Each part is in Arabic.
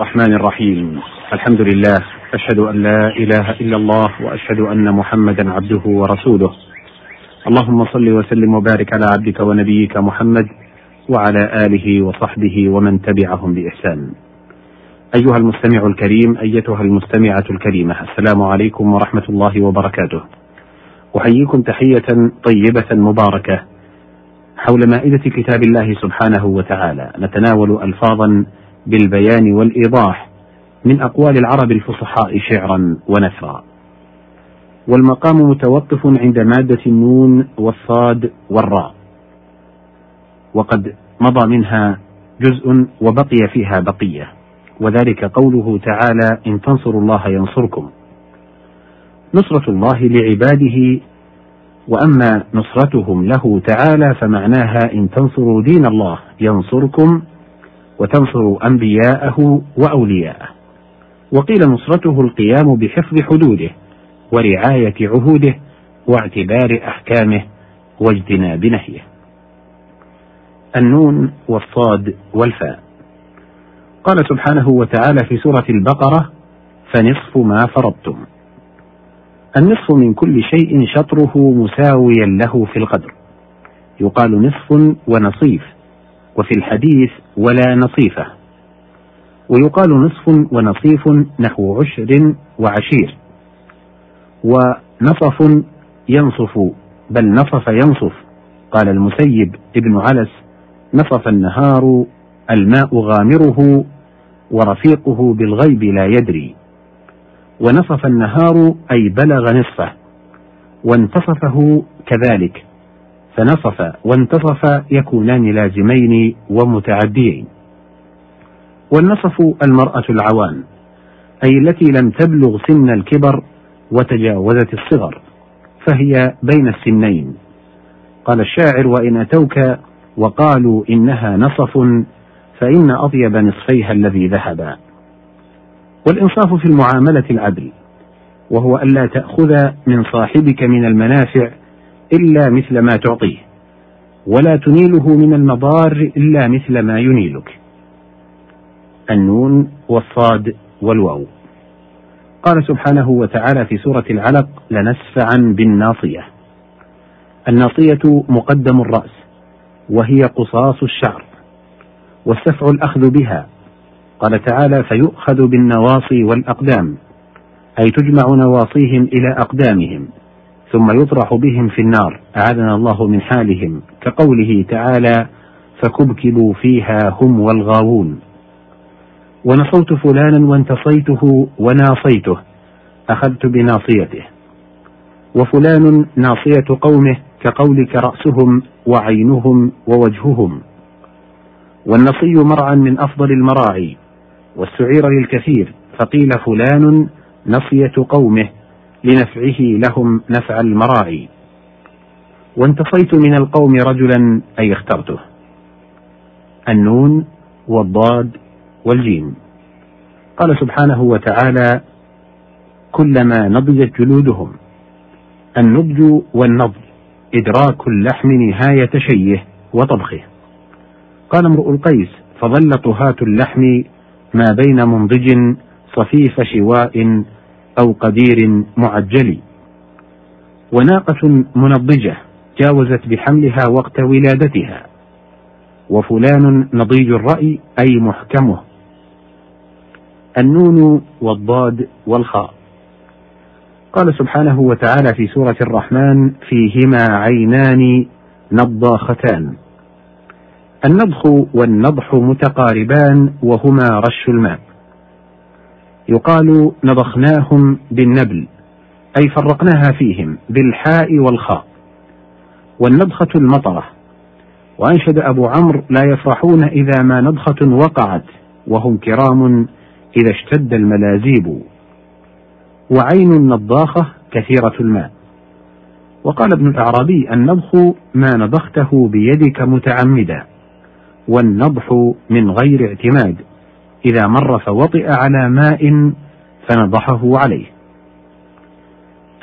الرحمن الرحيم. الحمد لله أشهد أن لا إله إلا الله وأشهد أن محمدا عبده ورسوله. اللهم صل وسلم وبارك على عبدك ونبيك محمد وعلى آله وصحبه ومن تبعهم بإحسان. أيها المستمع الكريم أيتها المستمعة الكريمة السلام عليكم ورحمة الله وبركاته. أحييكم تحية طيبة مباركة. حول مائدة كتاب الله سبحانه وتعالى نتناول ألفاظا بالبيان والإيضاح من أقوال العرب الفصحاء شعرا ونثرا. والمقام متوقف عند مادة النون والصاد والراء. وقد مضى منها جزء وبقي فيها بقية. وذلك قوله تعالى إن تنصروا الله ينصركم نصرة الله لعباده وأما نصرتهم له تعالى فمعناها إن تنصروا دين الله ينصركم وتنصروا أنبياءه وأولياءه. وقيل نصرته القيام بحفظ حدوده ورعاية عهوده واعتبار أحكامه واجتناب نهيه. النون والصاد والفاء. قال سبحانه وتعالى في سورة البقرة فنصف ما فرضتم. النصف من كل شيء شطره مساويا له في القدر. يقال نصف ونصيف. وفي الحديث ولا نصيفة. ويقال نصف ونصيف نحو عشر وعشير. ونصف ينصف بل نصف ينصف. قال المسيب ابن علس نصف النهار الماء غامره ورفيقه بالغيب لا يدري. ونصف النهار أي بلغ نصفه. وانتصفه كذلك. فنصف وانتصف يكونان لازمين ومتعديين. والنصف المرأة العوان أي التي لم تبلغ سن الكبر وتجاوزت الصغر فهي بين السنين. قال الشاعر وإن أتوك وقالوا إنها نصف فإن أطيب نصفيها الذي ذهبا. والإنصاف في المعاملة العدل وهو ألا تأخذ من صاحبك من المنافع إلا مثل ما تعطيه ولا تنيله من المضار إلا مثل ما ينيلك. النون والصاد والواو. قال سبحانه وتعالى في سورة العلق لنسفعا بالناصية. الناصية مقدم الرأس وهي قصاص الشعر والسفع الأخذ بها. قال تعالى فيؤخذ بالنواصي والأقدام أي تجمع نواصيهم إلى أقدامهم. ثم يطرح بهم في النار. أعاذنا الله من حالهم. كقوله تعالى فكبكبوا فيها هم والغاوون. ونصوت فلانا وانتصيته وناصيته. أخذت بناصيته. وفلان ناصية قومه كقولك رأسهم وعينهم ووجههم. والنصي مرعى من أفضل المراعي. واستعير للكثير. فقيل فلان نصية قومه لنفعه لهم نفع المراعي وانتصيت من القوم رجلا أي اخترته. النون والضاد والجيم. قال سبحانه وتعالى كلما نضجت جلودهم النضج والنضج إدراك اللحم نهاية شيه وطبخه. قال امرؤ القيس فظل طهاة اللحم ما بين منضج صفيف شواء أو قدير معجل. وناقة منضجة جاوزت بحملها وقت ولادتها. وفلان نضيج الرأي أي محكمه. النون والضاد والخاء. قال سبحانه وتعالى في سورة الرحمن فيهما عينان نضاختان. النضخ والنضح متقاربان وهما رش الماء. يقال نضخناهم بالنبل أي فرقناها فيهم بالحاء والخاء. والنضخة المطرة. وأنشد أبو عمرو لا يفرحون إذا ما نضخة وقعت وهم كرام إذا اشتد الملازيب. وعين النضاخة كثيرة الماء. وقال ابن الأعرابي النضخ ما نضخته بيدك متعمدا والنضح من غير اعتماد. إذا مر فوطئ على ماء فنضحه عليه.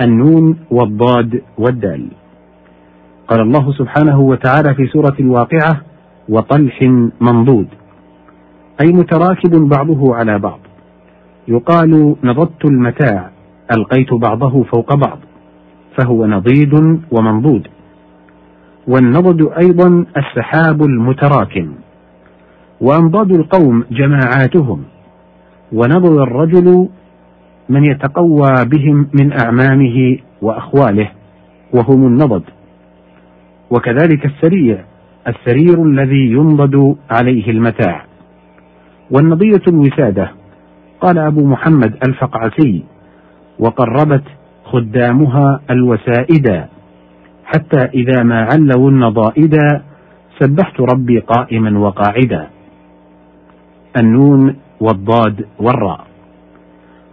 النون والضاد والدال. قال الله سبحانه وتعالى في سورة الواقعة وطلح منضود. أي متراكب بعضه على بعض. يقال نضدت المتاع ألقيت بعضه فوق بعض. فهو نضيد ومنضود. والنضد أيضا السحاب المتراكم. وأنضاد القوم جماعاتهم ونضد الرجل من يتقوى بهم من أعمامه وأخواله وهم النضد وكذلك السريع السرير الذي ينضد عليه المتاع. والنضية الوسادة قال أبو محمد الفقعسي وقربت خدامها الوسائدا حتى إذا ما علوا النضائدا سبحت ربي قائما وقاعدا. النون والضاد والراء.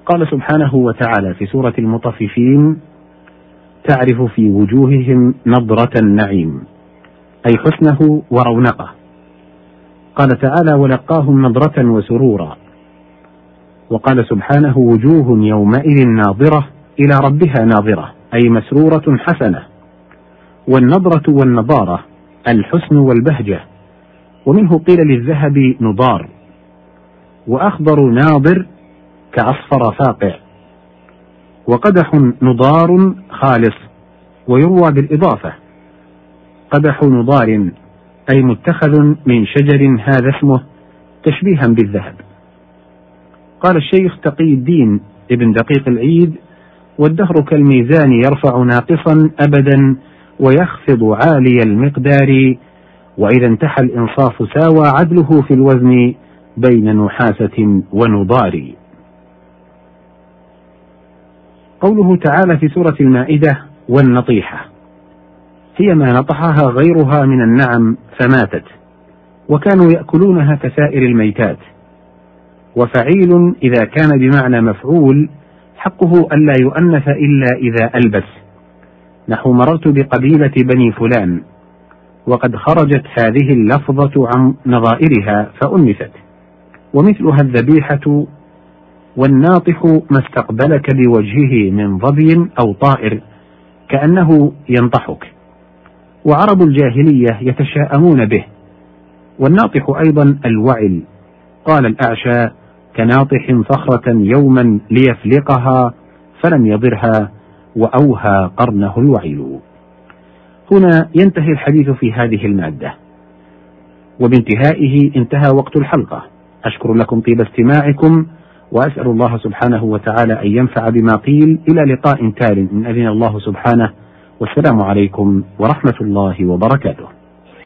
قال سبحانه وتعالى في سورة المطففين تعرف في وجوههم نضرة النعيم أي حسنه ورونقه. قال تعالى ولقاهم نضرة وسرورا. وقال سبحانه وجوه يومئذ ناظرة إلى ربها ناظرة أي مسرورة حسنة. والنضرة والنضارة الحسن والبهجة. ومنه قيل للذهب نضار. وأخضر ناضر كأصفر فاقع وقدح نضار خالص ويروى بالإضافة. قدح نضار أي متخذ من شجر هذا اسمه تشبيها بالذهب. قال الشيخ تقي الدين ابن دقيق العيد والدهر كالميزان يرفع ناقصا أبدا ويخفض عالي المقدار وإذا انتحى الإنصاف ساوى عدله في الوزن بين نحاسة ونضار. قوله تعالى في سورة المائدة والنطيحة هي ما نطحها غيرها من النعم فماتت وكانوا يأكلونها كسائر الميتات. وفعيل إذا كان بمعنى مفعول حقه ألا يؤنث إلا إذا ألبس. نحو مررت بقبيلة بني فلان وقد خرجت هذه اللفظة عن نظائرها فأنثت. ومثلها الذبيحة والناطح ما استقبلك بوجهه من ظبي أو طائر كأنه ينطحك. وعرب الجاهلية يتشاءمون به. والناطح أيضا الوعل. قال الأعشى كناطح صخرة يوما ليفلقها فلم يضرها وأوهى قرنه الوعيل هنا ينتهي الحديث في هذه المادة. وبانتهائه انتهى وقت الحلقة. أشكر لكم طيب استماعكم وأسأل الله سبحانه وتعالى أن ينفع بما قيل. إلى لقاء تال. إن أذن الله سبحانه. والسلام عليكم ورحمة الله وبركاته.